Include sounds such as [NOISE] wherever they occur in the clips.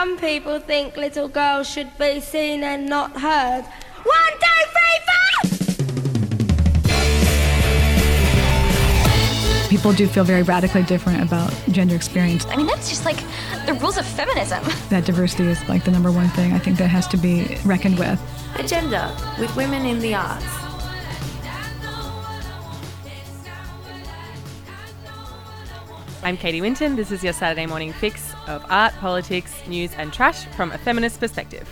Some people think little girls should be seen and not heard. One, two, three, four! People do feel very radically different about gender experience. I mean, that's just like the rules of feminism. That diversity is like the number one thing I think that has to be reckoned with. Agenda with women in the arts. I'm Katie Winton. This is your Saturday morning fix of art, politics, news, and trash from a feminist perspective.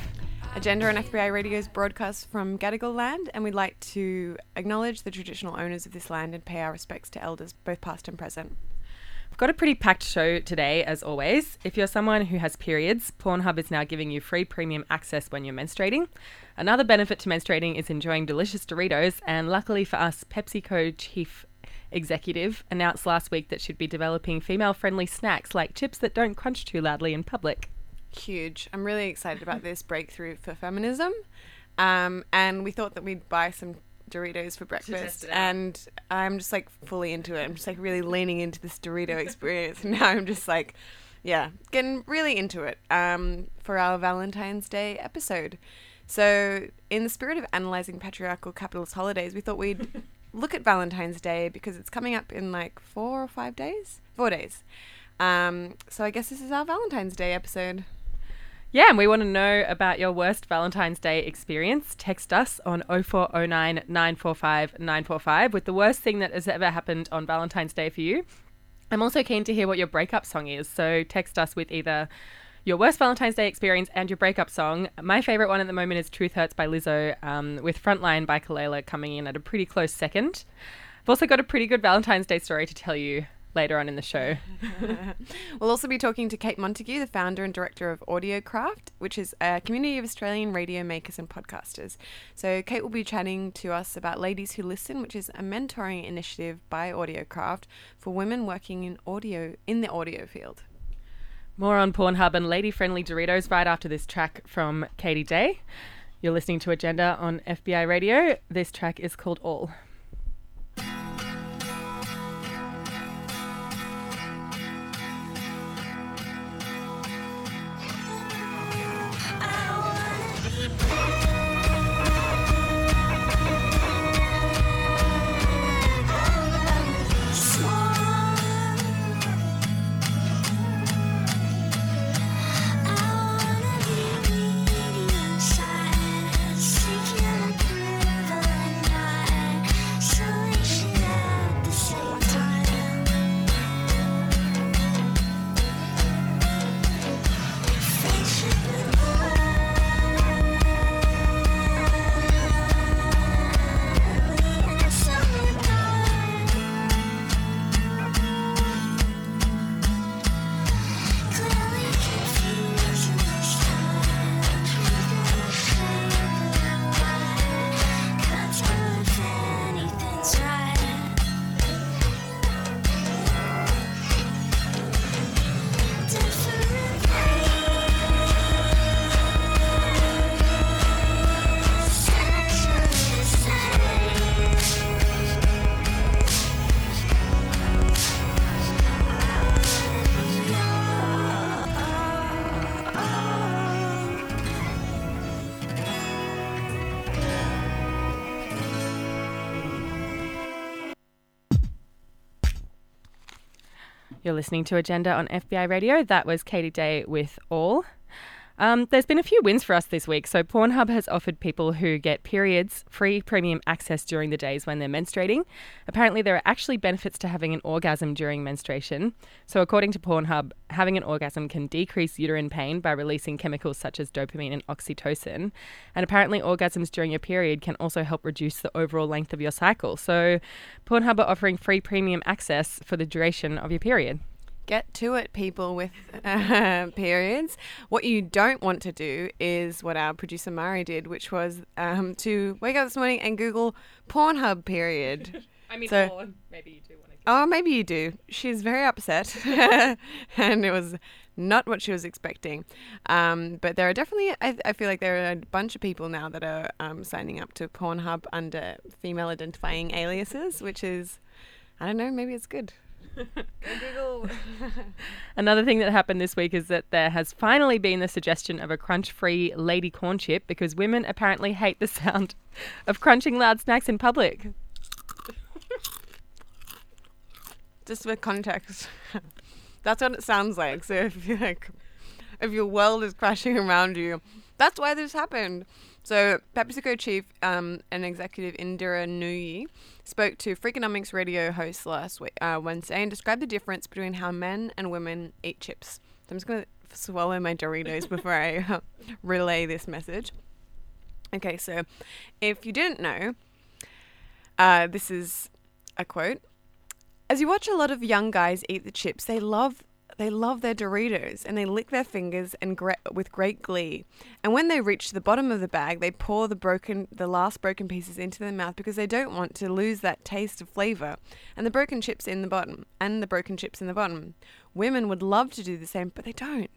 Agenda on FBI Radio's broadcast from Gadigal land, and we'd like to acknowledge the traditional owners of this land and pay our respects to elders, both past and present. We've got a pretty packed show today, as always. If you're someone who has periods, Pornhub is now giving you free premium access when you're menstruating. Another benefit to menstruating is enjoying delicious Doritos, and luckily for us, PepsiCo chief executive announced last week that she'd be developing female friendly snacks like chips that don't crunch too loudly in public. Huge. I'm really excited about this breakthrough for feminism. Um, and we thought that we'd buy some Doritos for breakfast, and I'm just like fully into it. I'm just like really leaning into this Dorito [LAUGHS] experience. And now I'm just like, yeah, getting really into it um, for our Valentine's Day episode. So, in the spirit of analyzing patriarchal capitalist holidays, we thought we'd [LAUGHS] look at Valentine's Day because it's coming up in like four or five days, four days. Um, so I guess this is our Valentine's Day episode. Yeah, and we want to know about your worst Valentine's Day experience. Text us on 0409 945 945 with the worst thing that has ever happened on Valentine's Day for you. I'm also keen to hear what your breakup song is, so text us with either your worst Valentine's Day experience and your breakup song. My favorite one at the moment is Truth Hurts by Lizzo, um, with Frontline by Kelela coming in at a pretty close second. I've also got a pretty good Valentine's Day story to tell you later on in the show. [LAUGHS] We'll also be talking to Kate Montague, the founder and director of AudioCraft, which is a community of Australian radio makers and podcasters. So, Kate will be chatting to us about Ladies Who Listen, which is a mentoring initiative by AudioCraft for women working in audio in the audio field. More on Pornhub and lady friendly Doritos right after this track from Katie Day. You're listening to Agenda on FBI Radio. This track is called All. You're listening to Agenda on FBI Radio. That was Katie Day with All. Um, there's been a few wins for us this week. So, Pornhub has offered people who get periods free premium access during the days when they're menstruating. Apparently, there are actually benefits to having an orgasm during menstruation. So, according to Pornhub, having an orgasm can decrease uterine pain by releasing chemicals such as dopamine and oxytocin. And apparently, orgasms during your period can also help reduce the overall length of your cycle. So, Pornhub are offering free premium access for the duration of your period. Get to it, people with uh, [LAUGHS] periods. What you don't want to do is what our producer Mari did, which was um, to wake up this morning and Google Pornhub period. [LAUGHS] I mean, So- maybe you do want to. Oh, maybe you do. She's very upset, [LAUGHS] and it was not what she was expecting. Um, but there are definitely, I, I feel like there are a bunch of people now that are um, signing up to Pornhub under female identifying aliases, which is, I don't know, maybe it's good. Google. [LAUGHS] Another thing that happened this week is that there has finally been the suggestion of a crunch free lady corn chip because women apparently hate the sound [LAUGHS] of crunching loud snacks in public. Just with context, [LAUGHS] that's what it sounds like. So if you like, if your world is crashing around you, that's why this happened. So PepsiCo chief um, and executive Indra Nooyi spoke to Freakonomics radio host last week, uh, Wednesday and described the difference between how men and women eat chips. So I'm just going to swallow my Doritos [LAUGHS] before I uh, relay this message. Okay, so if you didn't know, uh, this is a quote. As you watch a lot of young guys eat the chips, they love they love their Doritos and they lick their fingers and gre- with great glee. And when they reach the bottom of the bag, they pour the broken the last broken pieces into their mouth because they don't want to lose that taste of flavor and the broken chips in the bottom and the broken chips in the bottom. Women would love to do the same, but they don't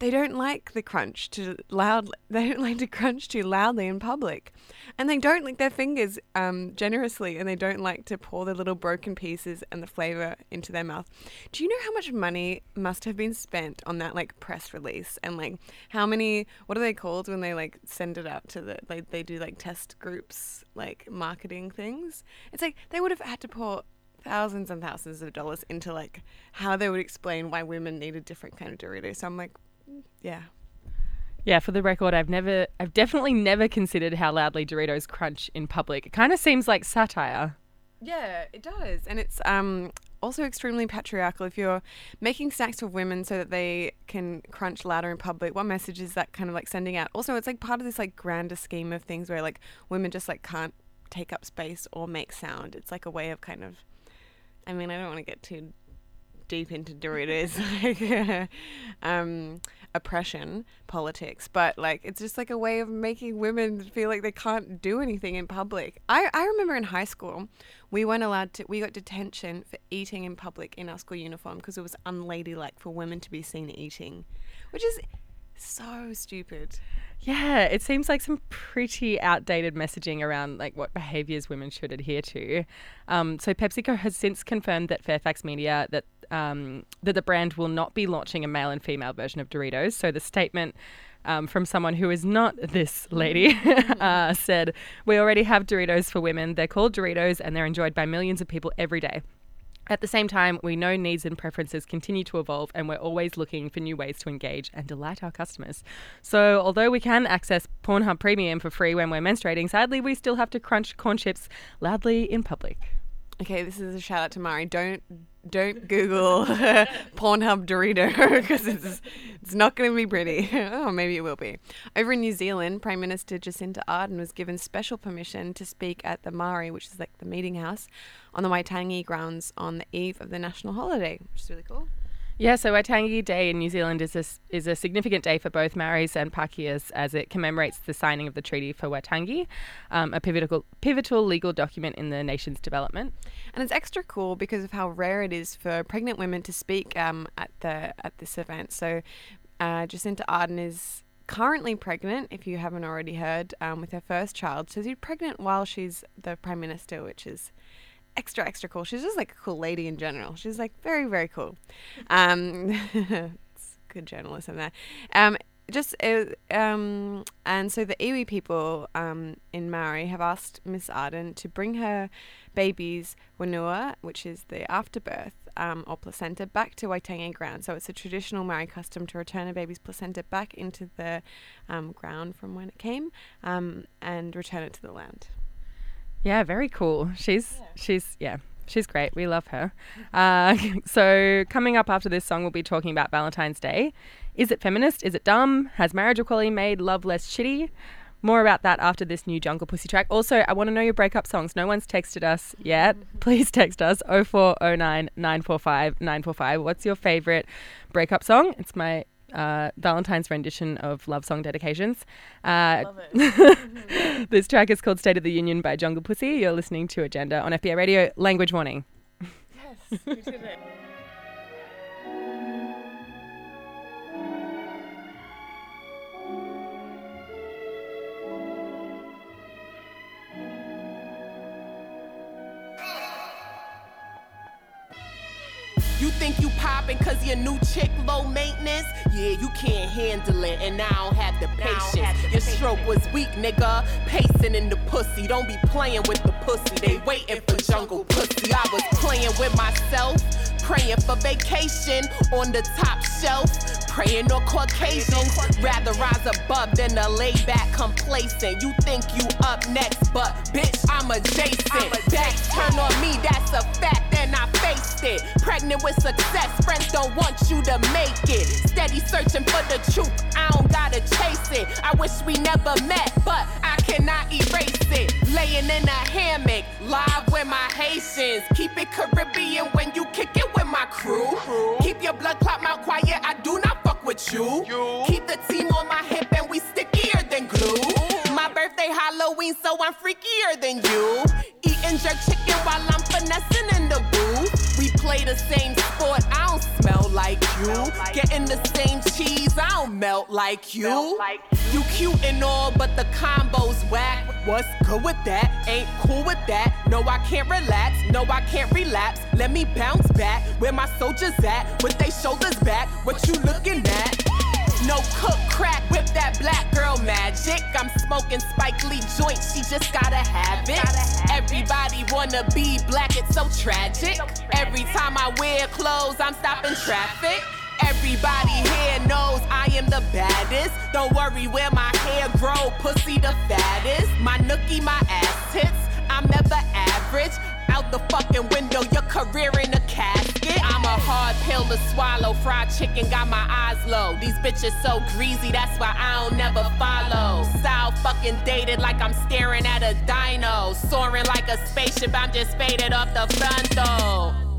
they don't like the crunch too loud. [LAUGHS] They don't like to crunch too loudly in public, and they don't lick their fingers um, generously, and they don't like to pour the little broken pieces and the flavor into their mouth. Do you know how much money must have been spent on that like press release and like how many? What are they called when they like send it out to the like they do like test groups like marketing things? It's like they would have had to pour thousands and thousands of dollars into like how they would explain why women need a different kind of Dorito. So I'm like, yeah. Yeah, for the record, I've never, I've definitely never considered how loudly Doritos crunch in public. It kind of seems like satire. Yeah, it does. And it's um also extremely patriarchal if you're making snacks for women so that they can crunch louder in public. What message is that kind of like sending out? Also, it's like part of this like grander scheme of things where like women just like can't take up space or make sound. It's like a way of kind of I mean, I don't want to get too deep into Doritos [LAUGHS] like um, oppression politics, but like it's just like a way of making women feel like they can't do anything in public. I, I remember in high school, we weren't allowed to, we got detention for eating in public in our school uniform because it was unladylike for women to be seen eating, which is so stupid. Yeah, it seems like some pretty outdated messaging around like what behaviours women should adhere to. Um, so PepsiCo has since confirmed that Fairfax Media that um, that the brand will not be launching a male and female version of Doritos. So the statement. Um, from someone who is not this lady, [LAUGHS] uh, said, We already have Doritos for women. They're called Doritos and they're enjoyed by millions of people every day. At the same time, we know needs and preferences continue to evolve, and we're always looking for new ways to engage and delight our customers. So, although we can access Pornhub Premium for free when we're menstruating, sadly, we still have to crunch corn chips loudly in public. Okay, this is a shout out to Mari. Don't don't Google [LAUGHS] Pornhub Dorito [LAUGHS] because it's it's not going to be pretty. [LAUGHS] oh, maybe it will be. Over in New Zealand, Prime Minister Jacinda Ardern was given special permission to speak at the marae, which is like the meeting house, on the Waitangi grounds on the eve of the national holiday, which is really cool. Yeah, so Waitangi Day in New Zealand is a, is a significant day for both Maoris and Pākehās as it commemorates the signing of the Treaty for Waitangi, um, a pivotal, pivotal legal document in the nation's development. And it's extra cool because of how rare it is for pregnant women to speak um, at the at this event. So uh, Jacinda Ardern is currently pregnant, if you haven't already heard, um, with her first child. So she's pregnant while she's the Prime Minister, which is extra extra cool. She's just like a cool lady in general. She's like very very cool. Um, [LAUGHS] it's good journalism there. Um, just uh, um, and so the iwi people um, in Maori have asked Miss Ardern to bring her baby's whenua, which is the afterbirth um, or placenta, back to Waitangi ground. So it's a traditional Maori custom to return a baby's placenta back into the um, ground from when it came um, and return it to the land. Yeah, very cool. She's yeah. she's yeah. She's great. We love her. Uh, [LAUGHS] so, coming up after this song, we'll be talking about Valentine's Day. Is it feminist? Is it dumb? Has marriage equality made love less shitty? More about that after this new Jungle Pussy track. Also, I want to know your breakup songs. No one's texted us yet. Please text us 0409 945 945. What's your favorite breakup song? It's my uh, Valentine's rendition of love song dedications. Uh, Love it. [LAUGHS] this track is called State of the Union by Jungle Pussy. You're listening to Agenda on FBI Radio. Language warning. yes, you did it. shopping cause your new chick low maintenance? Yeah, you can't handle it, and I don't have the patience. Your stroke was weak, nigga. Pacing in the pussy. Don't be playing with the pussy. They waiting for jungle pussy. I was playing with myself, praying for vacation on the top shelf. Praying on Caucasians, rather rise above than a lay back complacent. You think you up next, but bitch, I'm adjacent. Backs turn on me, that's a fact, and I faced it. Pregnant with success, friends don't want you to make it. Steady searching for the truth, I don't gotta chase it. I wish we never met, but I cannot erase it. Laying in a hammock, live with my Haitians. Keep it Caribbean when you kick it with my crew. Keep your blood clot mouth quiet, I do not fuck with you. Keep the team on my hip and we stickier than glue. My birthday Halloween, so I'm freakier than you. Eating jerk chicken while I'm finessing in the booth. We play the same sport, I don't smell like you. Getting the same cheese, I don't melt like you. You cute and all, but the combo's whack. What's good with that? Ain't cool with that. No, I can't relax. No, I can't relapse. Let me bounce back. Where my soldiers at? With they shoulders back. What you looking at? No cook crack, whip that black girl magic. I'm smoking Spike Lee joints, she just gotta have it. Everybody wanna be black, it's so tragic. Every time I wear clothes, I'm stopping traffic. Everybody here knows I am the baddest. Don't worry where my hair grow, pussy the fattest. My nookie, my ass tits. I'm never average. Out the fucking window, your career in a casket. I'm a hard pill to swallow. Fried chicken got my eyes low. These bitches so greasy, that's why I don't never follow. Style fucking dated like I'm staring at a dino. Soaring like a spaceship, I'm just faded off the front though.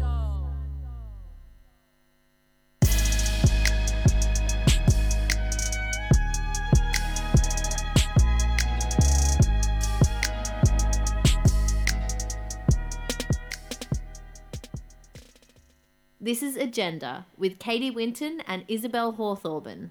This is Agenda with Katie Winton and Isabel Hawthorben.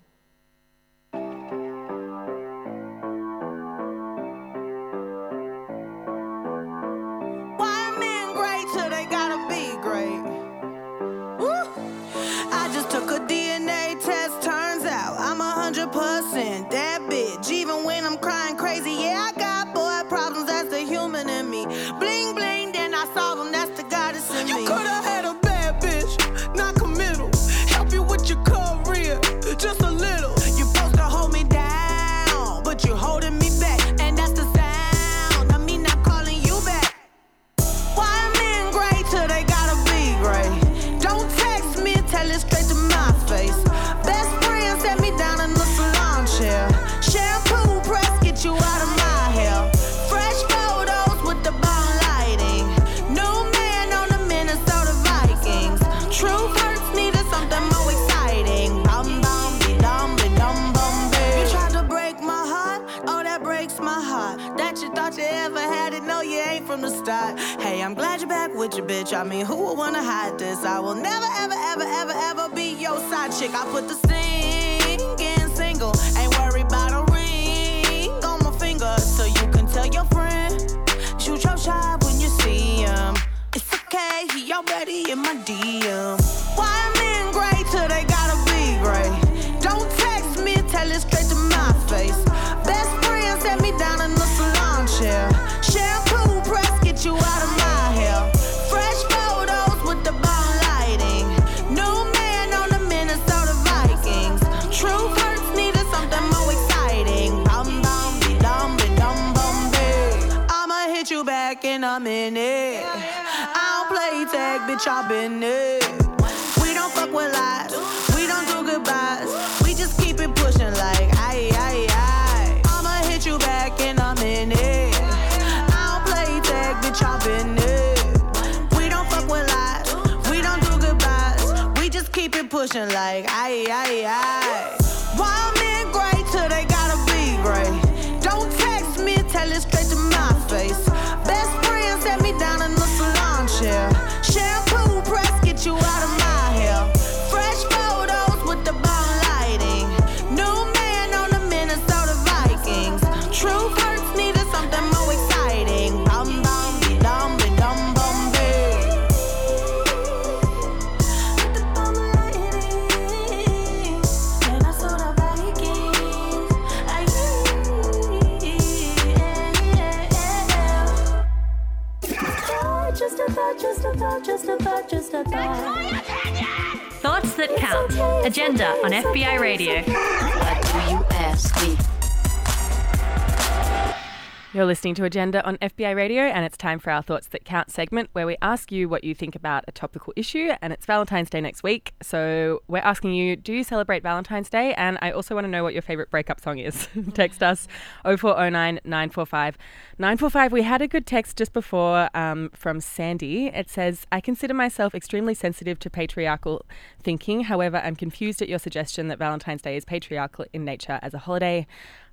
You're listening to Agenda on FBI Radio, and it's time for our Thoughts That Count segment where we ask you what you think about a topical issue. And it's Valentine's Day next week. So we're asking you, do you celebrate Valentine's Day? And I also want to know what your favourite breakup song is. [LAUGHS] text us 0409 945 945. We had a good text just before um, from Sandy. It says, I consider myself extremely sensitive to patriarchal thinking. However, I'm confused at your suggestion that Valentine's Day is patriarchal in nature as a holiday.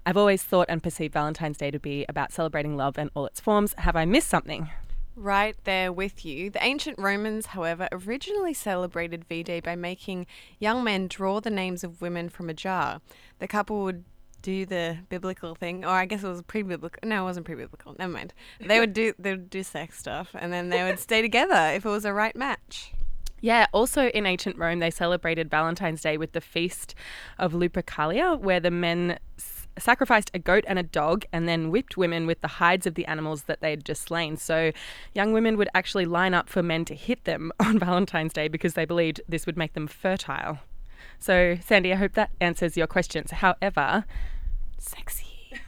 I've always thought and perceived Valentine's Day to be about celebrating love and all its forms. Have I missed something? Right there with you. The ancient Romans, however, originally celebrated V Day by making young men draw the names of women from a jar. The couple would do the biblical thing, or I guess it was pre-biblical. No, it wasn't pre-biblical. Never mind. They would do they would do sex stuff, and then they would stay together if it was a right match. Yeah, also in ancient Rome, they celebrated Valentine's Day with the feast of Lupercalia, where the men sacrificed a goat and a dog and then whipped women with the hides of the animals that they had just slain. So young women would actually line up for men to hit them [LAUGHS] on Valentine's Day because they believed this would make them fertile. So, Sandy, I hope that answers your questions. However, sexy.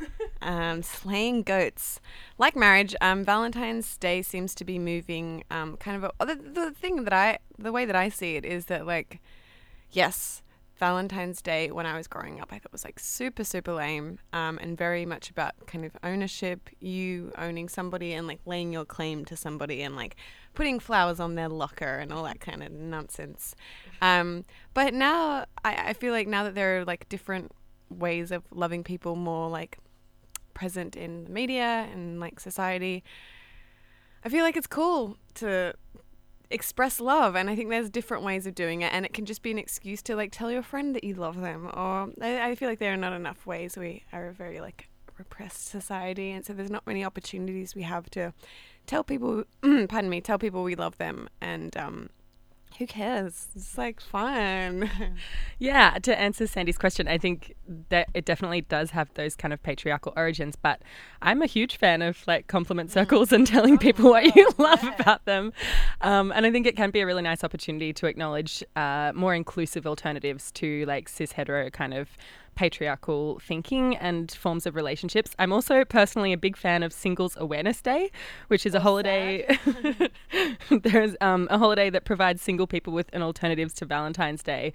[LAUGHS] um, slaying goats. Like marriage, um, Valentine's Day seems to be moving um, kind of a, the, the thing that I, the way that I see it is that, like, yes, Valentine's Day when I was growing up, I thought it was like super, super lame um, and very much about kind of ownership, you owning somebody and like laying your claim to somebody and like putting flowers on their locker and all that kind of nonsense. Um, but now I, I feel like now that there are like different ways of loving people more like present in the media and like society, I feel like it's cool to express love and i think there's different ways of doing it and it can just be an excuse to like tell your friend that you love them or i, I feel like there are not enough ways. We are a very like repressed society and so there's not many opportunities we have to tell people [CLEARS THROAT] pardon me tell people we love them and um who cares? It's like fun. [LAUGHS] yeah, to answer Sandy's question, I think that it definitely does have those kind of patriarchal origins, but I'm a huge fan of like compliment circles and telling people what you [LAUGHS] love about them. Um, and I think it can be a really nice opportunity to acknowledge uh, more inclusive alternatives to like cis hetero kind of patriarchal thinking and forms of relationships. I'm also personally a big fan of Singles Awareness Day, which is a holiday. [LAUGHS] There's um, a holiday that provides single people with an alternatives to Valentine's Day.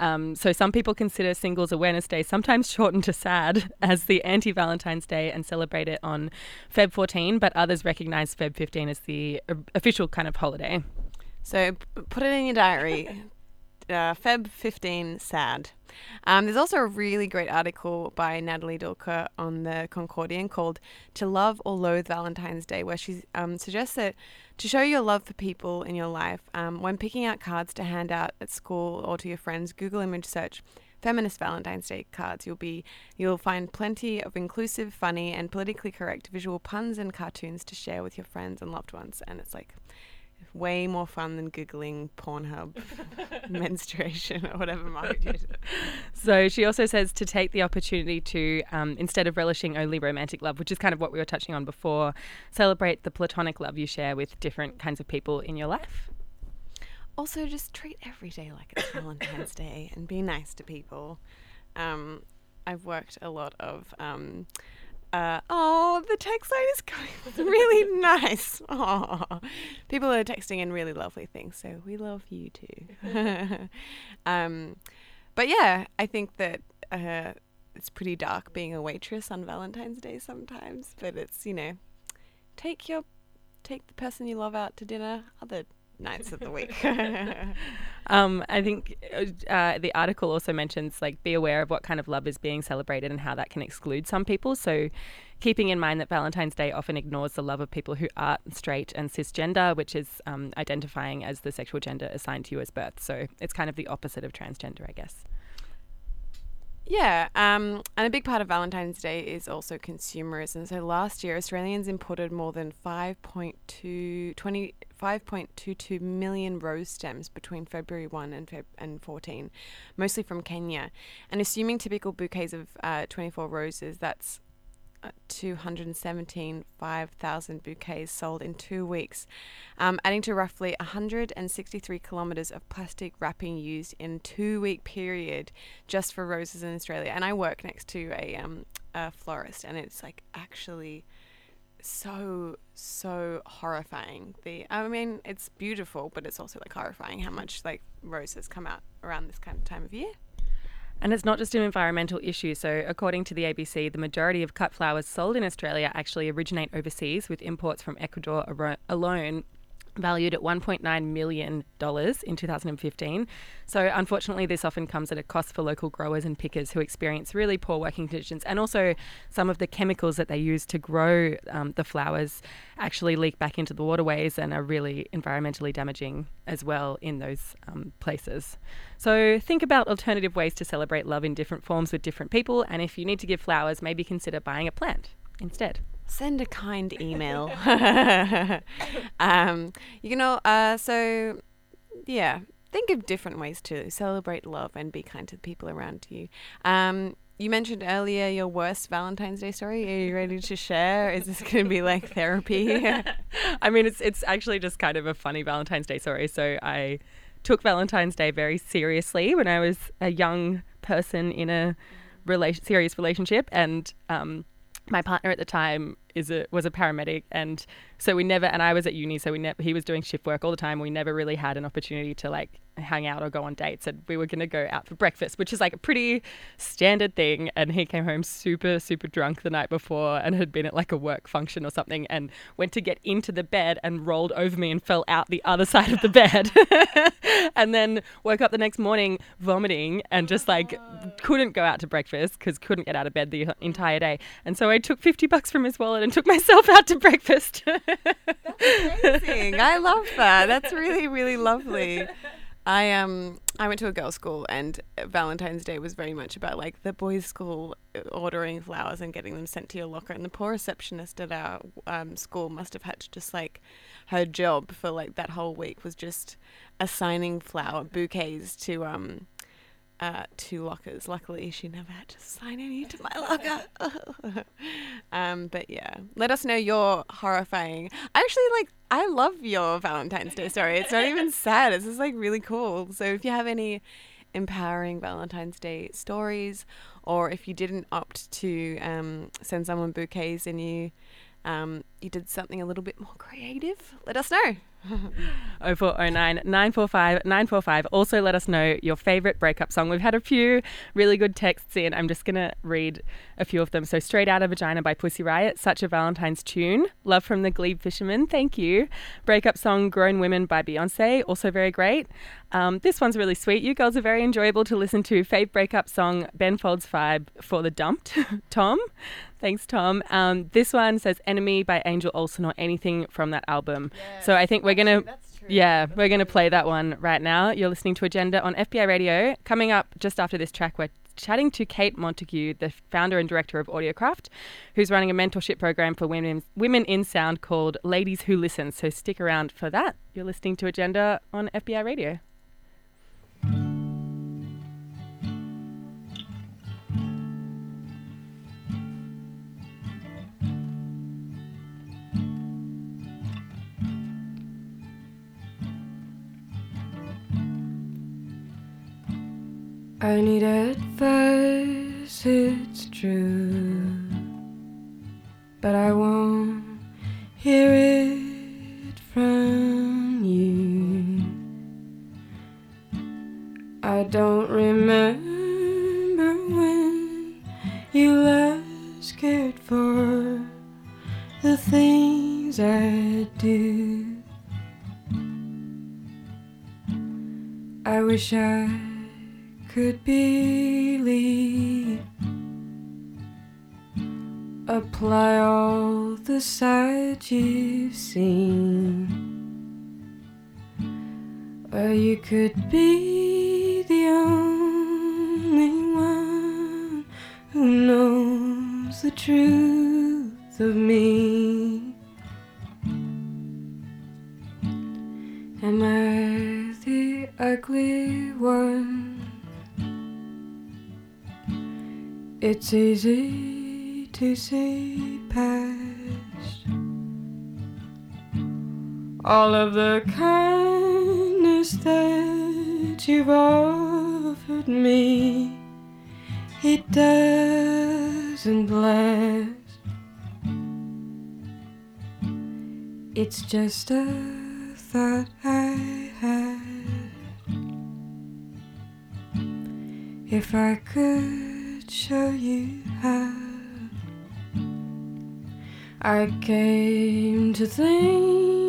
Um, so some people consider Singles Awareness Day, sometimes shortened to SAD, [LAUGHS] as the anti-Valentine's Day and celebrate it on Feb 14, but others recognise Feb 15 as the uh, official kind of holiday. So put it in your diary. Uh, Feb 15, SAD. Um, there's also a really great article by Natalie Dulker on the Concordian called To Love or Loathe Valentine's Day, where she um, suggests that to show your love for people in your life, um, when picking out cards to hand out at school or to your friends, Google image search feminist Valentine's Day cards. You'll be you'll find plenty of inclusive, funny, and politically correct visual puns and cartoons to share with your friends and loved ones. And it's like way more fun than googling Pornhub [LAUGHS] menstruation or whatever Mark [LAUGHS] did. So she also says to take the opportunity to, um, instead of relishing only romantic love, which is kind of what we were touching on before, celebrate the platonic love you share with different kinds of people in your life. Also, just treat every day like it's Valentine's Day and be nice to people. Um, I've worked a lot of. Um, uh, oh, the text line is going [LAUGHS] really nice. Oh, people are texting in really lovely things, so we love you too. [LAUGHS] um, but yeah, I think that uh, it's pretty dark being a waitress on Valentine's Day sometimes. But it's you know, take your take the person you love out to dinner other nights of the week. [LAUGHS] [LAUGHS] um, I think uh, the article also mentions like be aware of what kind of love is being celebrated and how that can exclude some people. So, keeping in mind that Valentine's Day often ignores the love of people who are straight and cisgender, which is um, identifying as the sexual gender assigned to you as birth. So it's kind of the opposite of transgender, I guess. Yeah, um, and a big part of Valentine's Day is also consumerism. So last year, Australians imported more than 5.2, 20, 5.22 million rose stems between February 1 and, Feb- and 14, mostly from Kenya. And assuming typical bouquets of uh, 24 roses, that's to 117,500 bouquets sold in two weeks, um, adding to roughly 163 kilometres of plastic wrapping used in two week period just for roses in Australia. And I work next to a, um, a florist, and it's like actually so so horrifying the i mean it's beautiful but it's also like horrifying how much like roses come out around this kind of time of year And it's not just an environmental issue. So, according to the ABC, the majority of cut flowers sold in Australia actually originate overseas, with imports from Ecuador alone valued at $1.9 million in 2015. So, unfortunately, this often comes at a cost for local growers and pickers who experience really poor working conditions. And also, some of the chemicals that they use to grow um, the flowers actually leak back into the waterways and are really environmentally damaging as well in those um, places. So, think about alternative ways to celebrate love in different forms with different people. And if you need to give flowers, maybe consider buying a plant instead. Send a kind [LAUGHS] email. [LAUGHS] um, you know, uh, so yeah, think of different ways to celebrate love and be kind to the people around you. Um, you mentioned earlier your worst Valentine's Day story. Are you ready to share? Is this going to be like therapy? [LAUGHS] I mean, it's it's actually just kind of a funny Valentine's Day story. So I took Valentine's Day very seriously when I was a young person in a rela- serious relationship, and um, my partner at the time is a was a paramedic, and so we never. And I was at uni, so we never. He was doing shift work all the time. We never really had an opportunity to like hang out or go on dates. And we were going to go out for breakfast, which is like a pretty standard thing. And he came home super super drunk the night before and had been at like a work function or something, and went to get into the bed and rolled over me and fell out the other side of the bed, [LAUGHS] and then woke up the next morning vomiting and just like oh, couldn't go out to breakfast because couldn't get out of bed the entire day. And so I took fifty bucks from his wallet and took myself out to breakfast. That's Amazing. I love that. That's [LAUGHS] really, really lovely. I um I went to a girls' school and Valentine's Day was very much about like the boys' school uh, ordering flowers and getting them sent to your locker. And the poor receptionist at our um, school must have had to just like her job for like that whole week was just assigning flower bouquets to um uh, to lockers. Luckily, she never had to sign any to my locker. [LAUGHS] um, but yeah, let us know your horrifying. I actually, like I love your Valentine's Day story. It's not even [LAUGHS] sad. It's just like really cool. So if you have any empowering Valentine's Day stories, or if you didn't opt to um, send someone bouquets and you um, you did something a little bit more creative, let us know. [LAUGHS] 0409 945 945. Also, let us know your favourite breakup song. We've had a few really good texts in. I'm just going to read a few of them. So, Straight Outta Vagina by Pussy Riot, such a Valentine's tune. Love from the Glebe Fisherman, thank you. Breakup song Grown Women by Beyonce, also very great. Um, this one's really sweet. You girls are very enjoyable to listen to. Fave breakup song Ben Folds Vibe for the Dumped, [LAUGHS] Tom. Thanks, Tom. Um, this one says Enemy by Angel Olsen or anything from that album. so I think we're going to. Yeah, we're going to play that one right now. You're listening to Agenda on FBI Radio. Coming up just after this track, we're chatting to Kate Montague, the founder and director of Audiocraft, who's running a mentorship program for women, women in sound called Ladies Who Listen. So stick around for that. You're listening to Agenda on FBI Radio. I need advice, it's true. But I won't hear it from you. I don't remember when you last cared for the things I do. I wish I all of the kindness that you've offered me. It doesn't last. It's just a thought I had. If I could show you how, I came to think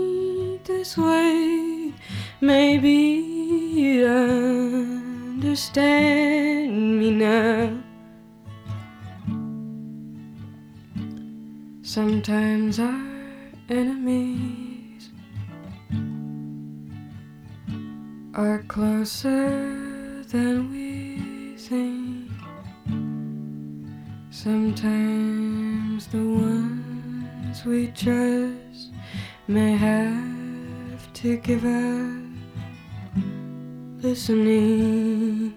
this way. Maybe you'd understand me now. Sometimes our enemies are closer than we think. Sometimes the ones we trust may have to give up listening.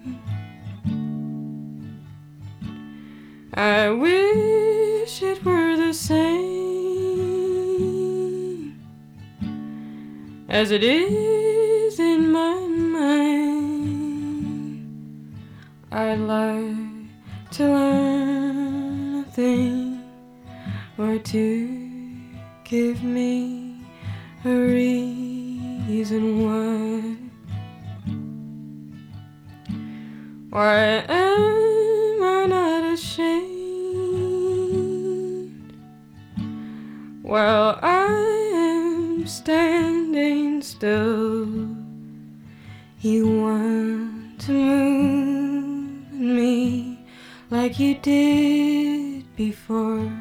I wish it were the same as it is in my mind. I'd like to learn a thing or to give me a reason why. Why am I not ashamed? While I am standing still, you want to move me like you did before,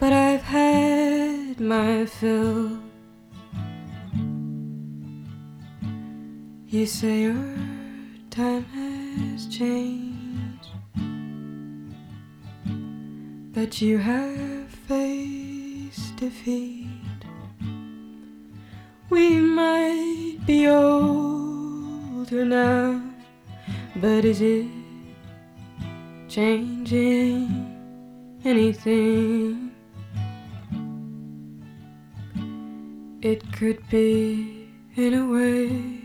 but I've had my fill. You say your time has changed, that you have faced defeat. We might be older now, but is it changing anything? It could be in a way.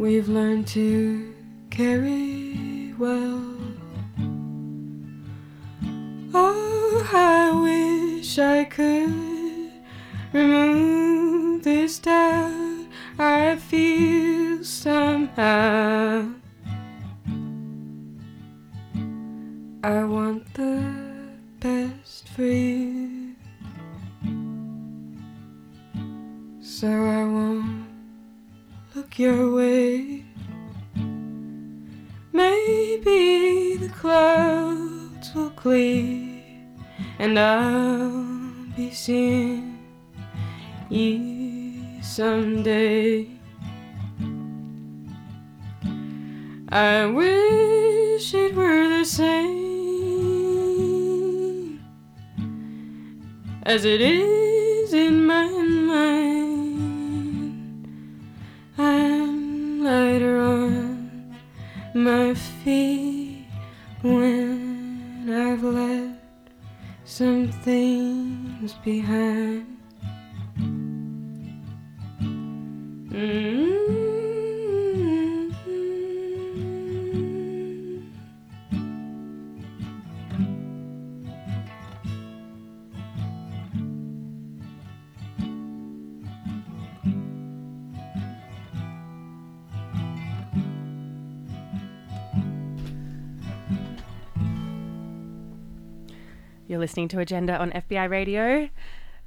We've learned to carry well. Oh, I wish I could remove this doubt I feel somehow. I want the best for you, so I your way. Maybe the clouds will clear and I'll be seeing you someday. I wish it were the same as it is my feet when I've left some things behind. Mm. You're listening to Agenda on FBI Radio.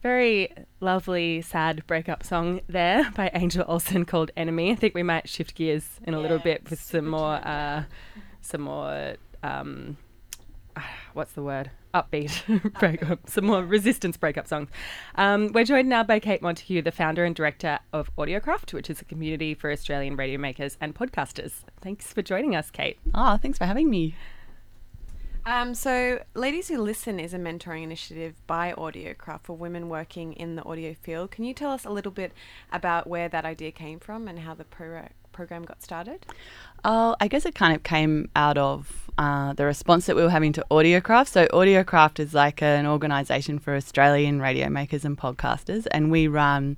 Very lovely, sad breakup song there [LAUGHS] by Angel Olsen called Enemy. I think we might shift gears in a little bit with some more, uh, some more, um, what's the word? [LAUGHS] Upbeat breakup, some more resistance breakup songs. Um, we're joined now by Kate Montague, the founder and director of Audiocraft, which is a community for Australian radio makers and podcasters. Thanks for joining us, Kate. Ah, thanks for having me. Um, so, Ladies Who Listen is a mentoring initiative by Audiocraft for women working in the audio field. Can you tell us a little bit about where that idea came from and how the pro- program got started? Uh, I guess it kind of came out of uh, the response that we were having to Audiocraft. So, Audiocraft is like an organisation for Australian radio makers and podcasters, and we run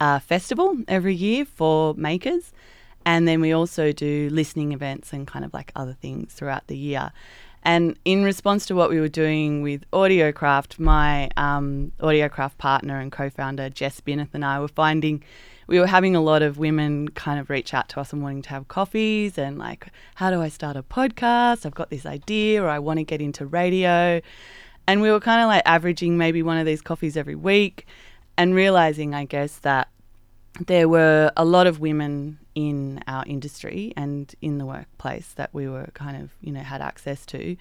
a festival every year for makers. And then we also do listening events and kind of like other things throughout the year. And in response to what we were doing with Audiocraft, my um, Audiocraft partner and co founder, Jess Bineth, and I were finding we were having a lot of women kind of reach out to us and wanting to have coffees and like, how do I start a podcast? I've got this idea or I want to get into radio. And we were kind of like averaging maybe one of these coffees every week and realizing, I guess, that there were a lot of women in our industry and in the workplace that we were kind of, you know, had access to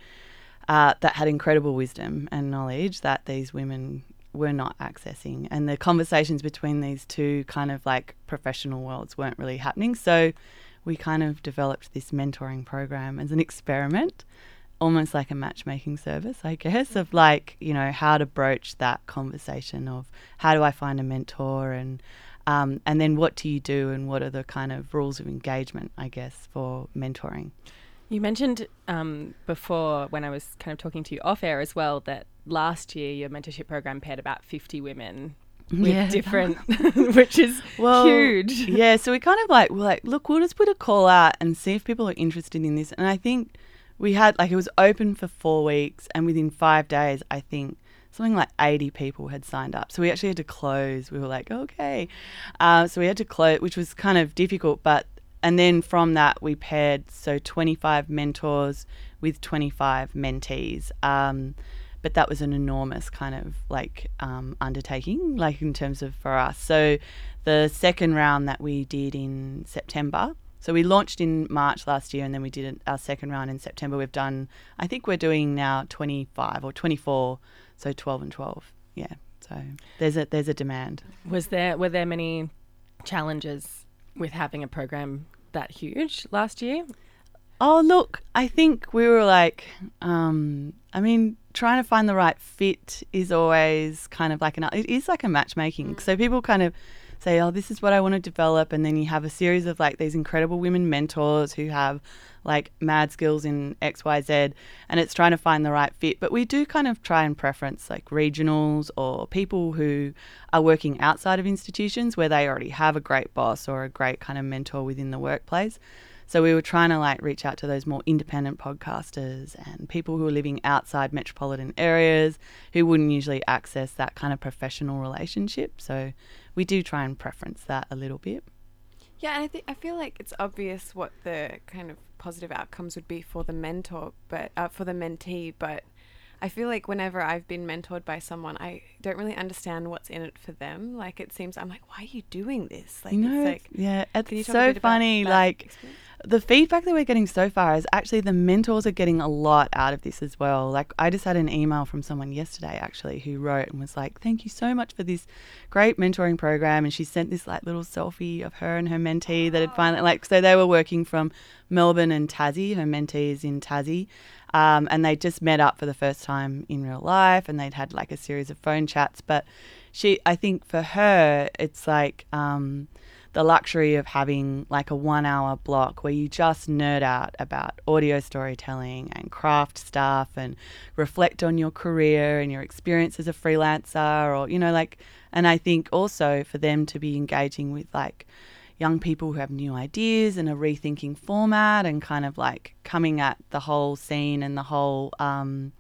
uh, that had incredible wisdom and knowledge that these women were not accessing. And the conversations between these two kind of like professional worlds weren't really happening. So we kind of developed this mentoring program as an experiment, almost like a matchmaking service, I guess, of like, you know, how to broach that conversation of how do I find a mentor and um, and then what do you do and what are the kind of rules of engagement, I guess, for mentoring? You mentioned um, before when I was kind of talking to you off air as well that last year your mentorship program paired about 50 women [LAUGHS] with Yeah. different, [LAUGHS] [LAUGHS] which is well, huge. Yeah, so we kind of like we're like, look, we'll just put a call out and see if people are interested in this. And I think we had like it was open for four weeks, and within five days, I think something like eighty people had signed up. So we actually had to close. We were like, okay, uh, so we had to close, which was kind of difficult, but. And then from that, we paired so 25 mentors with 25 mentees. Um, but that was an enormous kind of like um, undertaking, like in terms of for us. So the second round that we did in September. So we launched in March last year, and then we did our second round in September. We've done, I think we're doing now 25 or 24, so 12 and 12. Yeah. So there's a there's a demand. Was there were there many challenges with having a program that huge last year? Oh, look, I think we were like, um, I mean, trying to find the right fit is always kind of like an, it is like a matchmaking. So people kind of say, oh, this is what I want to develop. And then you have a series of like these incredible women mentors who have like mad skills in X, Y, Z. And it's trying to find the right fit. But we do kind of try and preference like regionals or people who are working outside of institutions where they already have a great boss or a great kind of mentor within the workplace. So we were trying to like reach out to those more independent podcasters and people who are living outside metropolitan areas who wouldn't usually access that kind of professional relationship. So we do try and preference that a little bit. Yeah, and I think I feel like it's obvious what the kind of positive outcomes would be for the mentor, but uh, for the mentee. But I feel like whenever I've been mentored by someone, I don't really understand what's in it for them. Like it seems, I'm like, why are you doing this? Like it's like, yeah, it's so funny. Like experience? the feedback that we're getting so far is actually the mentors are getting a lot out of this as well. Like I just had an email from someone yesterday actually who wrote and was like, "Thank you so much for this great mentoring program." And she sent this like little selfie of her and her mentee that had oh. finally like so they were working from Melbourne and Tassie. Her mentee is in Tassie. Um, and they just met up for the first time in real life and they'd had like a series of phone chats. But she i think for her it's like um, the luxury of having like a one hour block where you just nerd out about audio storytelling and craft stuff and reflect on your career and your experience as a freelancer or you know like and i think also for them to be engaging with like young people who have new ideas and are rethinking format and kind of like coming at the whole scene and the whole um,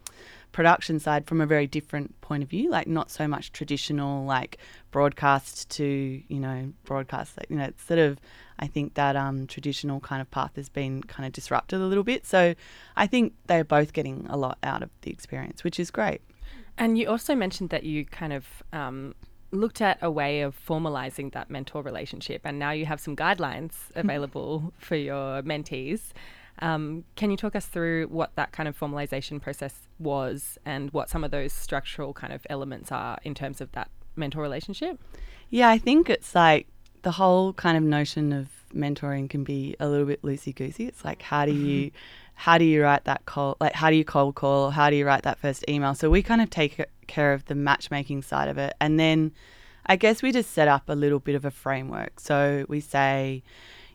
production side from a very different point of view, like not so much traditional like broadcast to you know broadcast. Like, you know, it's sort of I think that um, traditional kind of path has been kind of disrupted a little bit. So I think they're both getting a lot out of the experience, which is great. And you also mentioned that you kind of um, looked at a way of formalizing that mentor relationship, and now you have some guidelines [LAUGHS] available for your mentees. Um, can you talk us through what that kind of formalization process was and what some of those structural kind of elements are in terms of that mentor relationship? Yeah, I think it's like the whole kind of notion of mentoring can be a little bit loosey goosey. It's like how do you how do you write that call like how do you cold call how do you write that first email? So we kind of take care of the matchmaking side of it and then I guess we just set up a little bit of a framework. So we say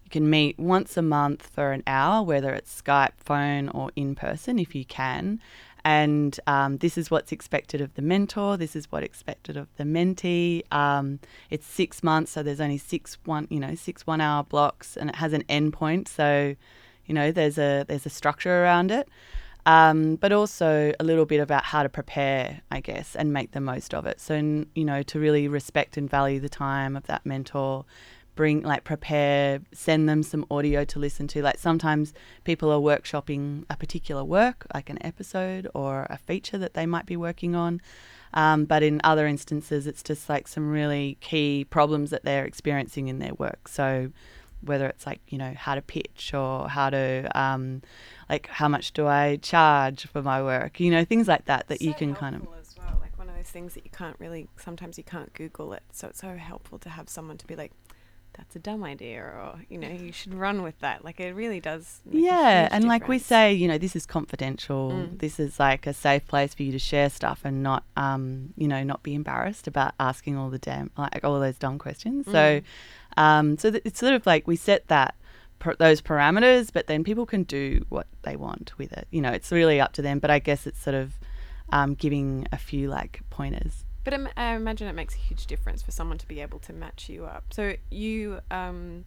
you can meet once a month for an hour, whether it's Skype, phone, or in person if you can. And um, this is what's expected of the mentor. This is what's expected of the mentee. Um, it's six months, so there's only six one, you know, six one-hour blocks, and it has an endpoint. So, you know, there's a there's a structure around it um, but also a little bit about how to prepare, I guess, and make the most of it. So, you know, to really respect and value the time of that mentor, bring, like, prepare, send them some audio to listen to. Like, sometimes people are workshopping a particular work, like an episode or a feature that they might be working on. Um, but in other instances, it's just like some really key problems that they're experiencing in their work. So, whether it's like you know how to pitch or how to um, like how much do I charge for my work, you know things like that that so you can kind of. As well. Like one of those things that you can't really sometimes you can't Google it, so it's so helpful to have someone to be like. That's a dumb idea, or you know, you should run with that. Like it really does. yeah, and like we say, you know, this is confidential. Mm. This is like a safe place for you to share stuff and not, um, you know, not be embarrassed about asking all the damn like all those dumb questions. Mm. So, um, so th- it's sort of like we set that those parameters, but then people can do what they want with it. You know, it's really up to them. But I guess it's sort of um, giving a few like pointers. But I imagine it makes a huge difference for someone to be able to match you up. So you um,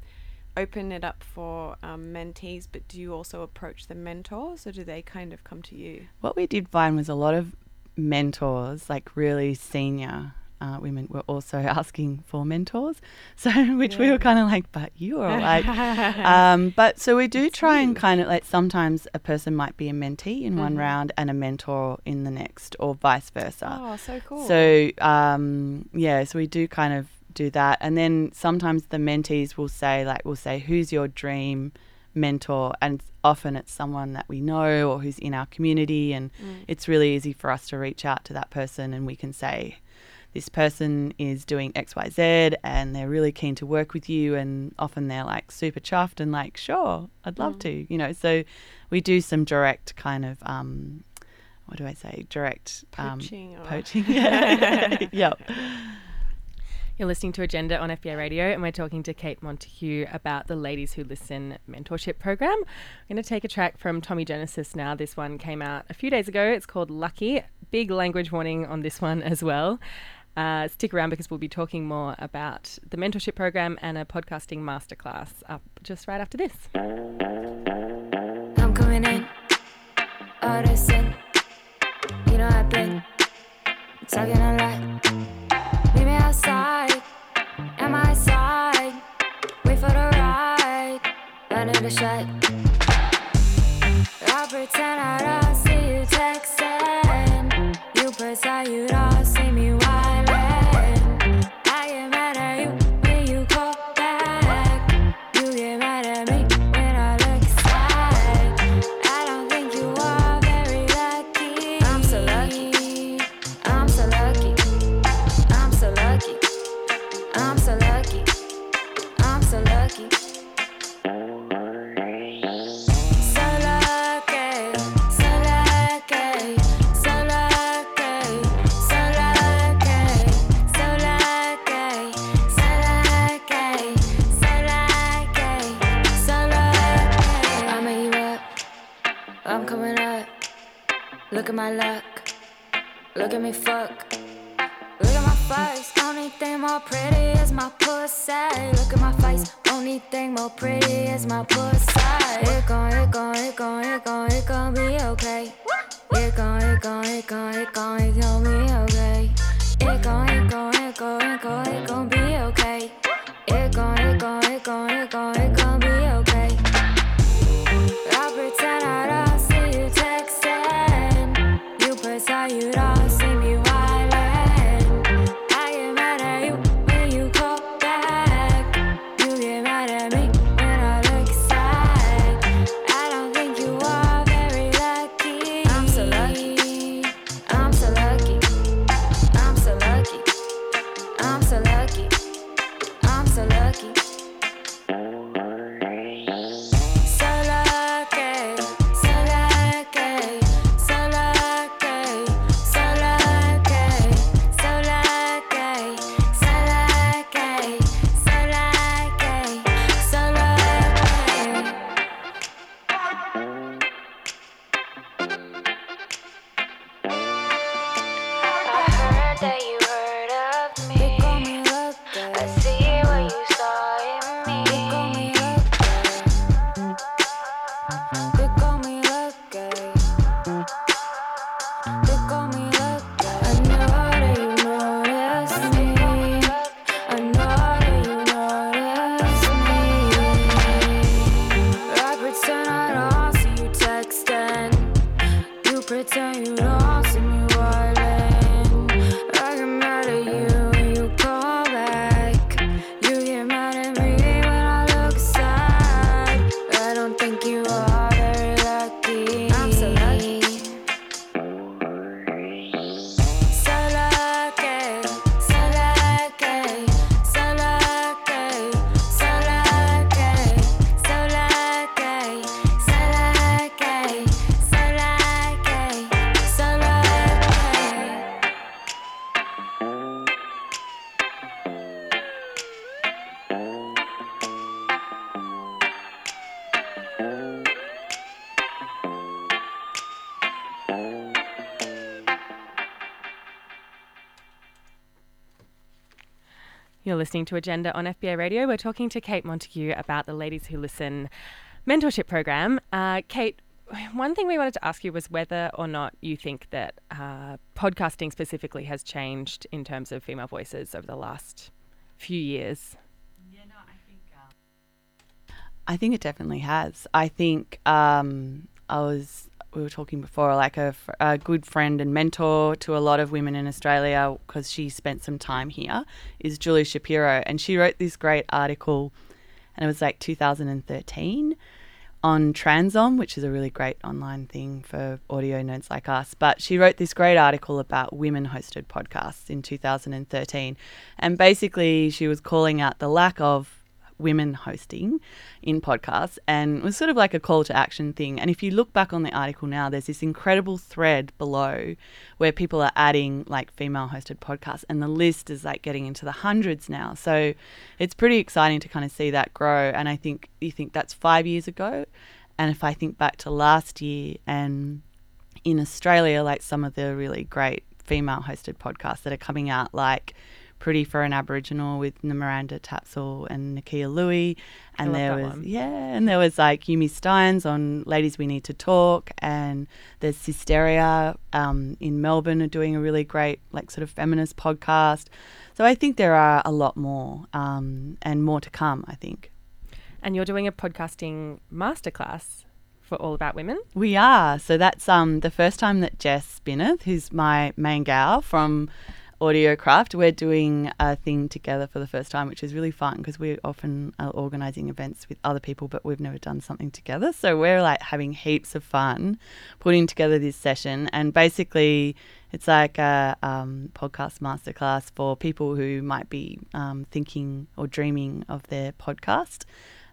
open it up for um, mentees, but do you also approach the mentors, or do they kind of come to you? What we did find was a lot of mentors, like really senior uh, women were also [LAUGHS] asking for mentors. [LAUGHS] So, which yeah. we were kind of like, but you are [LAUGHS] like, um, but so we do it's try and kind of like sometimes a person might be a mentee in mm-hmm. one round and a mentor in the next, or vice versa. Oh, so cool. So, um, yeah, so we do kind of do that, and then sometimes the mentees will say like, we'll say, who's your dream mentor and often it's someone that we know or who's in our community and mm. it's really easy for us to reach out to that person and we can say this person is doing XYZ and they're really keen to work with you. And often they're like super chuffed and like, sure, I'd love mm. to, you know. So we do some direct kind of, um, what do I say? Direct um, poaching. poaching. [LAUGHS] [LAUGHS] yep. You're listening to Agenda on FBI Radio, and we're talking to Kate Montague about the Ladies Who Listen mentorship program. I'm going to take a track from Tommy Genesis now. This one came out a few days ago. It's called Lucky. Big language warning on this one as well. Uh, stick around because we'll be talking more about the mentorship program and a podcasting masterclass up just right after this. I'm coming in. You know I've been talking a lot. Meet me outside, at my side. Wait for the ride, pretend I don't see you texting. You pretend you don't Look at my luck. Look at me fuck. Look at my face. Only thing more pretty is my pussy. Look at my face. Only thing more pretty is my pussy. It gon' it gon' it gon' it gon' it gon' be okay. It gon' it gon' it gon' it gon' it gon' be okay. It gon' it gon' it gon' it gon' it gon' be okay. It gon' it gon' it gon' it gon' it gon' be okay. You listening to Agenda on FBI Radio. We're talking to Kate Montague about the Ladies Who Listen mentorship program. Uh, Kate, one thing we wanted to ask you was whether or not you think that uh, podcasting specifically has changed in terms of female voices over the last few years. Yeah, no, I think it definitely has. I think um, I was we were talking before, like a, a good friend and mentor to a lot of women in Australia because she spent some time here. Is Julie Shapiro, and she wrote this great article, and it was like 2013 on Transom, which is a really great online thing for audio nerds like us. But she wrote this great article about women hosted podcasts in 2013. And basically, she was calling out the lack of women hosting in podcasts and it was sort of like a call to action thing. And if you look back on the article now, there's this incredible thread below where people are adding like female hosted podcasts and the list is like getting into the hundreds now. So it's pretty exciting to kind of see that grow. And I think you think that's five years ago. And if I think back to last year and in Australia, like some of the really great female hosted podcasts that are coming out, like Pretty for an Aboriginal with Miranda Tapsell and Nakkiah Lui. And there was, one. yeah, and there was like Yumi Stynes on Ladies We Need to Talk. And there's Sisteria um, in Melbourne are doing a really great, like, sort of feminist podcast. So I think there are a lot more um, and more to come, I think. And you're doing a podcasting masterclass for All About Women. We are. So that's um the first time that Jess Bineth, who's my main gal from Audiocraft, we're doing a thing together for the first time, which is really fun because we often are organising events with other people, but we've never done something together. So we're like having heaps of fun putting together this session, and basically. It's like a um, podcast masterclass for people who might be um, thinking or dreaming of their podcast.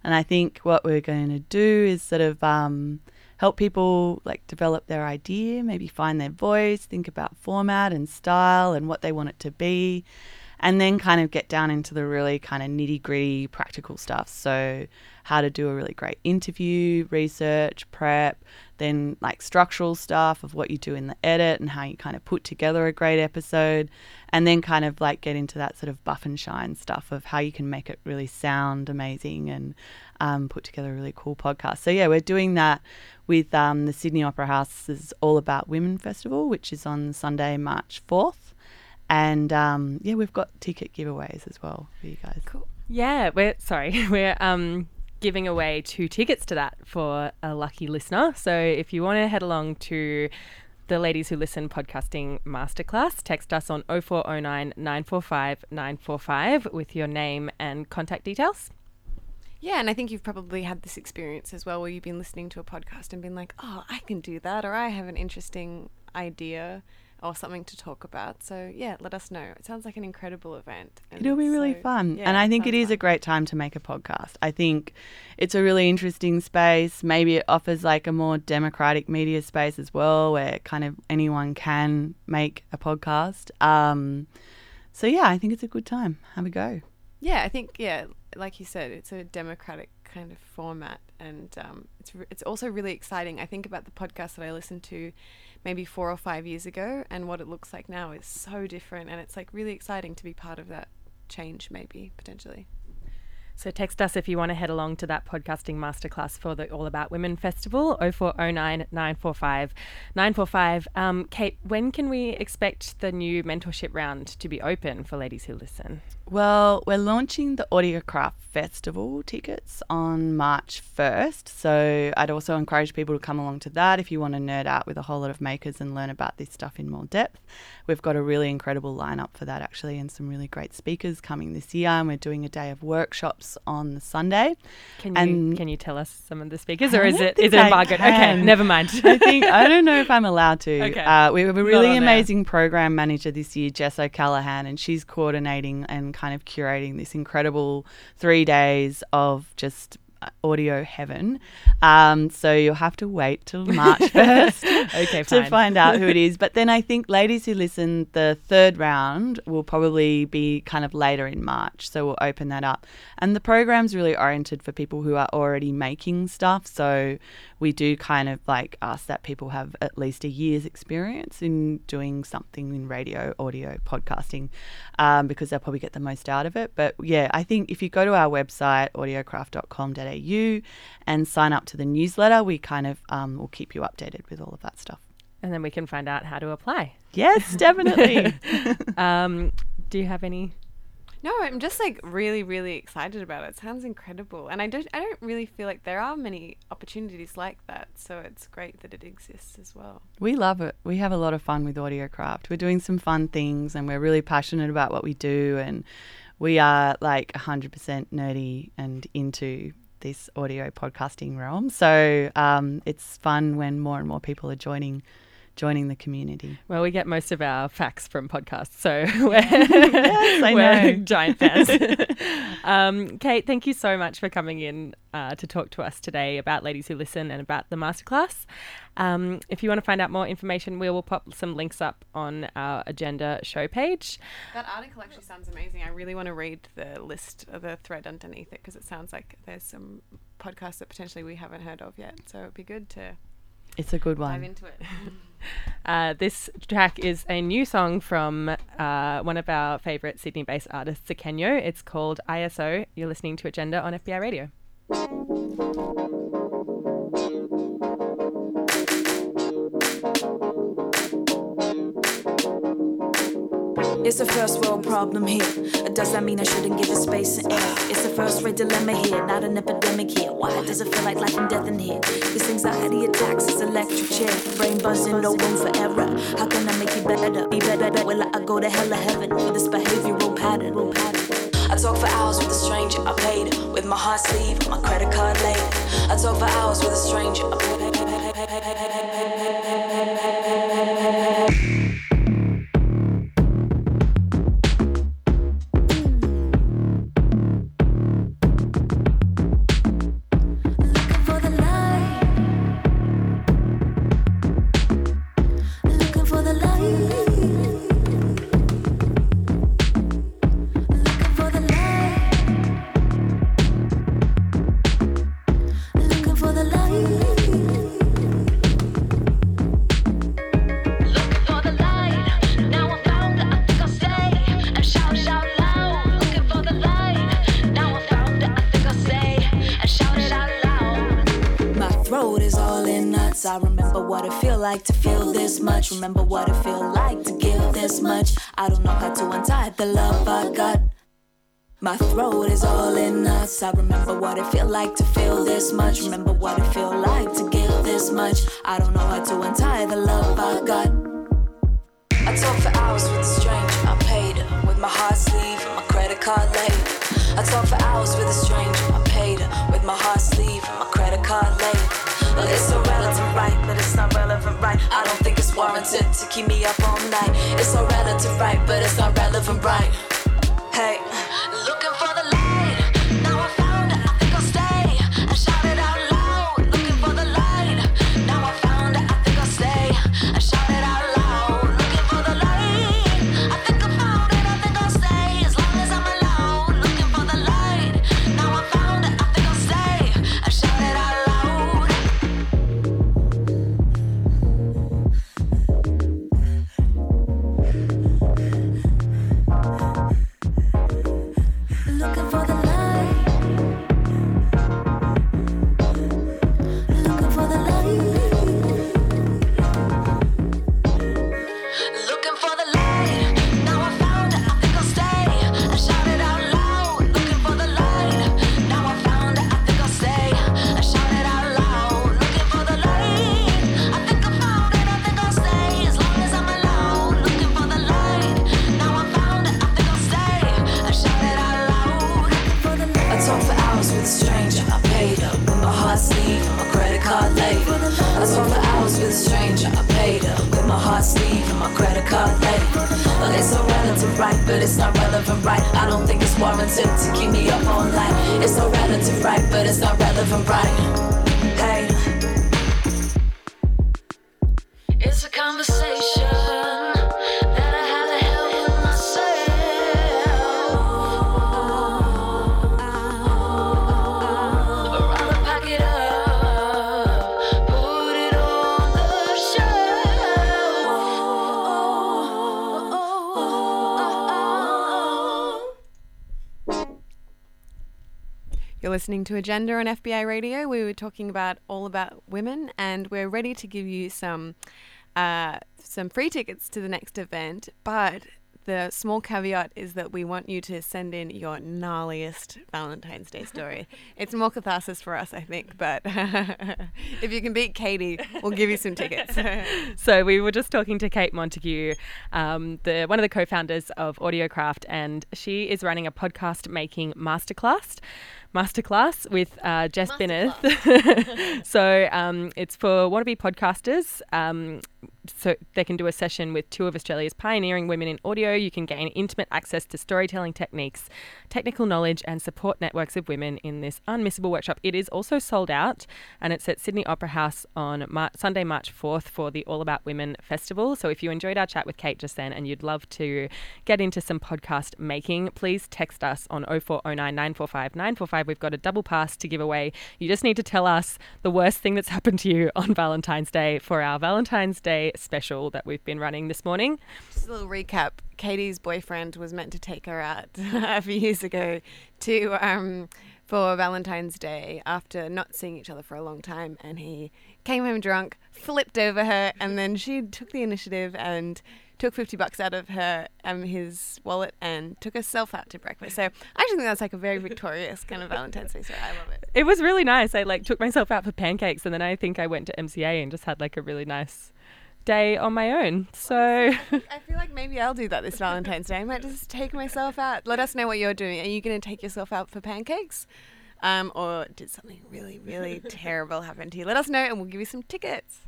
And I think what we're going to do is sort of um, help people like develop their idea, maybe find their voice, think about format and style and what they want it to be, and then kind of get down into the really kind of nitty gritty practical stuff. So, how to do a really great interview, research, prep, then like structural stuff of what you do in the edit and how you kind of put together a great episode, and then kind of like get into that sort of buff and shine stuff of how you can make it really sound amazing and um, put together a really cool podcast. So, yeah, we're doing that with um, the Sydney Opera House's All About Women Festival, which is on Sunday, March 4th. And um, yeah, we've got ticket giveaways as well for you guys. Cool. Yeah, we're sorry, [LAUGHS] we're um giving away two tickets to that for a lucky listener. So if you want to head along to the Ladies Who Listen podcasting masterclass, text us on 0409 945 945 with your name and contact details. Yeah, and I think you've probably had this experience as well where you've been listening to a podcast and been like, oh, I can do that, or I have an interesting idea or something to talk about. So, yeah, let us know. It sounds like an incredible event. It'll be really so- fun. yeah, and I think it is a great time to make a podcast. I think it's a really interesting space. Maybe it offers like a more democratic media space as well, where kind of anyone can make a podcast. Um, so, yeah, I think it's a good time. Have a go. Yeah, I think yeah, like you said, it's a democratic kind of format, and um, it's re- it's also really exciting. I think about the podcast that I listened to maybe four or five years ago, and what it looks like now is so different, and it's like really exciting to be part of that change, maybe potentially. So text us if you want to head along to that podcasting masterclass for the All About Women Festival, 0409 945 945. Um, Kate, when can we expect the new mentorship round to be open for ladies who listen? Well, we're launching the Audiocraft Festival tickets on March 1st. So I'd also encourage people to come along to that if you want to nerd out with a whole lot of makers and learn about this stuff in more depth. We've got a really incredible lineup for that actually and some really great speakers coming this year. And we're doing a day of workshops on the Sunday. Can you and can you tell us some of the speakers, or is it is it embargoed? Okay, never mind. [LAUGHS] I think I don't know if I'm allowed to. Okay. Uh, we have a really amazing program manager this year, Jess O'Callaghan, and she's coordinating and kind of curating this incredible three days of just uh, audio heaven. Um, so you'll have to wait till March [LAUGHS] 1st [LAUGHS] Okay, to find out who it is. But then I think ladies who listen, the third round will probably be kind of later in March. So we'll open that up. And the program's really oriented for people who are already making stuff. So we do kind of like ask that people have at least a year's experience in doing something in radio, audio, podcasting, um, because they'll probably get the most out of it. But yeah, I think if you go to our website, audiocraft.com.au, and sign up to the newsletter, we kind of um, will keep you updated with all of that stuff. and then we can find out how to apply. Yes, definitely. [LAUGHS] um, do you have any? No, I'm just like really, really excited about it. It sounds incredible, and I don't, I don't really feel like there are many opportunities like that. So it's great that it exists as well. We love it. We have a lot of fun with Audiocraft. We're doing some fun things and we're really passionate about what we do. And we are like 100% nerdy and into this audio podcasting realm. So um, it's fun when more and more people are joining joining the community. Well, we get most of our facts from podcasts, so [LAUGHS] we're, I we're [LAUGHS] giant fans. [LAUGHS] um, Kate, thank you so much for coming in uh, to talk to us today about Ladies Who Listen and about the masterclass. Um, if you want to find out more information, we will pop some links up on our agenda show page. That article actually sounds amazing. I really want to read the list of the thread underneath it because it sounds like there's some podcasts that potentially we haven't heard of yet. So it'd be good to It's a good one. dive into it. [LAUGHS] Uh, this track is a new song from uh, one of our favourite Sydney based artists, Akenyo. It's called ISO. You're listening to Agenda on FBI Radio. It's a first world problem here. Does that mean I shouldn't give it space and air? It's a first rate dilemma here, not an epidemic here. Why does it feel like life and death in here? This anxiety attacks this electric chair. Brain buzzing, no room for error. How can I make you better? Be better. Will I go to hell or heaven for this behavioral pattern? I talk for hours with a stranger. I paid with my heart sleeve, my credit card late. I talk for hours with a stranger. I pay, this much. I don't know how to untie the love I got. I talk for hours with a stranger. I paid her with my heart sleeve and my credit card later. I talk for hours with a stranger. I paid her with my heart sleeve and my credit card later. Well, it's relative, right? But it's not relevant, right? I don't think it's warranted to keep me up all night. It's relative, right? But it's not relevant, right? Hey. Listening to Agenda on FBI Radio. We were talking about all about women, and we're ready to give you some uh, some free tickets to the next event. But the small caveat is that we want you to send in your gnarliest Valentine's Day story. [LAUGHS] it's more catharsis for us, I think. But [LAUGHS] if you can beat Katie, we'll give you some tickets. [LAUGHS] so we were just talking to Kate Montague, um, the one of the co-founders of Audiocraft, and she is running a podcast making masterclass. Masterclass with uh, Jess Bineth. [LAUGHS] so um, it's for wannabe podcasters. Um, so they can do a session with two of Australia's pioneering women in audio. You can gain intimate access to storytelling techniques, technical knowledge, and support networks of women in this unmissable workshop. It is also sold out, and it's at Sydney Opera House on Mar- Sunday, March 4th for the All About Women Festival. So if you enjoyed our chat with Kate just then and you'd love to get into some podcast making, please text us on 0409 945 945. We've got a double pass to give away. You just need to tell us the worst thing that's [LAUGHS] happened to you on Valentine's Day for our Valentine's Day special that we've been running this morning. Just a little recap. Katie's boyfriend was meant to take her out [LAUGHS] a few years ago to um, for Valentine's Day after not seeing each other for a long time, and he came home drunk, flipped over her, and then she took the initiative and took 50 bucks out of her um his wallet and took herself out to breakfast. So I actually think that's like a very victorious kind of Valentine's Day story. I love it. It was really nice. I like took myself out for pancakes and then I think I went to MCA and just had like a really nice day on my own. So I feel like maybe I'll do that this Valentine's Day. I might just take myself out. Let us know what you're doing. Are you going to take yourself out for pancakes? Um, or did something really, really terrible happen to you? Let us know and we'll give you some tickets.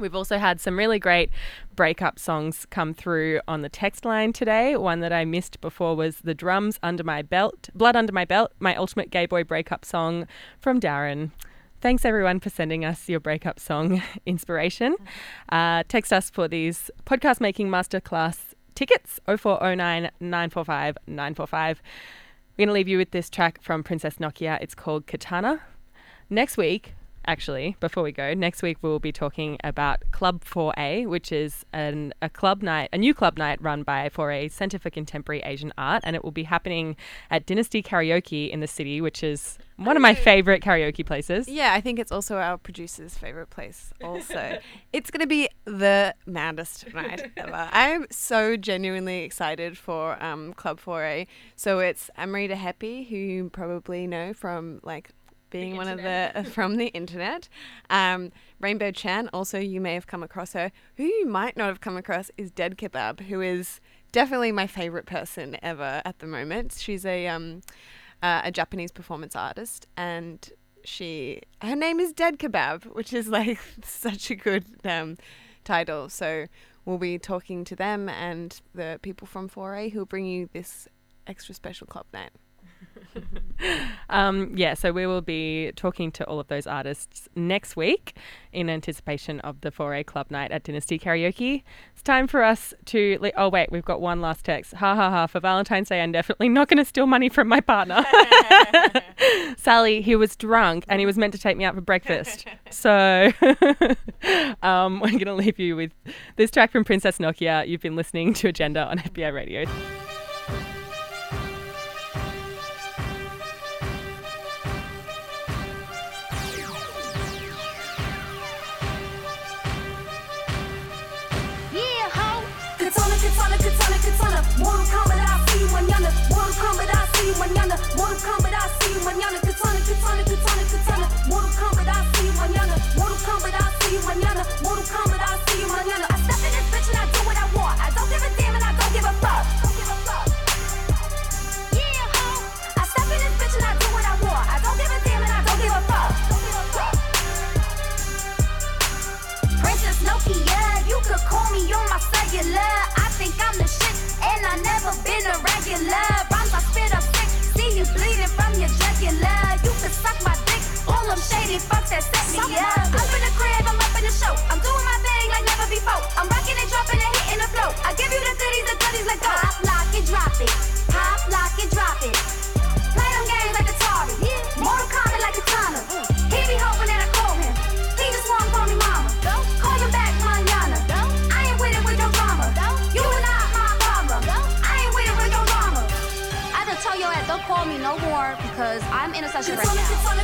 We've also had some really great breakup songs come through on the text line today. One that I missed before was The Drums Under My Belt, Blood Under My Belt, my ultimate gay boy breakup song from Darren. Thanks everyone for sending us your breakup song [LAUGHS] inspiration. Uh, text us for these podcast making masterclass tickets 0409 945 945. We're going to leave you with this track from Princess Nokia. It's called Katana. Next week, actually, before we go, next week we'll be talking about Club 4A, which is an, a club night, a new club night run by 4A Centre for Contemporary Asian Art, and it will be happening at Dynasty Karaoke in the city, which is one of my favourite karaoke places. Yeah, I think it's also our producer's favorite place. Also, [LAUGHS] it's going to be the maddest night [LAUGHS] ever. I'm so genuinely excited for um, Club 4A. So it's Amrita Hepi, who you probably know from like being one of the [LAUGHS] from the internet. Um, Rainbow Chan, also you may have come across her. Who you might not have come across is Dead Kebab, who is definitely my favorite person ever at the moment. She's a um, uh, a Japanese performance artist, and she her name is Dead Kebab, which is like [LAUGHS] such a good um, title. So we'll be talking to them and the people from 4A who will bring you this extra special club night. [LAUGHS] Um, yeah, so we will be talking to all of those artists next week in anticipation of the 4A Club Night at Dynasty Karaoke. It's time for us to. Le- oh, wait, we've got one last text. Ha ha ha. For Valentine's Day, I'm definitely not going to steal money from my partner. [LAUGHS] Sally, he was drunk and he was meant to take me out for breakfast. [LAUGHS] So um, we're going to leave you with this track from Princess Nokia. You've been listening to Agenda on FBI Radio. mañana, katana, katana, katana, katana. Mortal Kombat, I see you mañana. Mortal Kombat, I see you mañana. Mortal Kombat, I see you mañana. I step in this bitch and I do what I want. I don't give a damn and I don't give a fuck. Yeah. I step in this bitch and I do what I want. I don't give a damn and I don't give a fuck. Princess Nokia, you could call me on my cellular. I think I'm the shit and I never been around. Many fucks that set me up. Up in the crib, I'm up in the show. I'm doing my thing like never before. I'm rocking and dropping and hitting the flow. I give you the goodies, the goodies, let go. Pop, lock, and drop it. Pop, lock, and drop it. Call me no more because I'm in a session right now.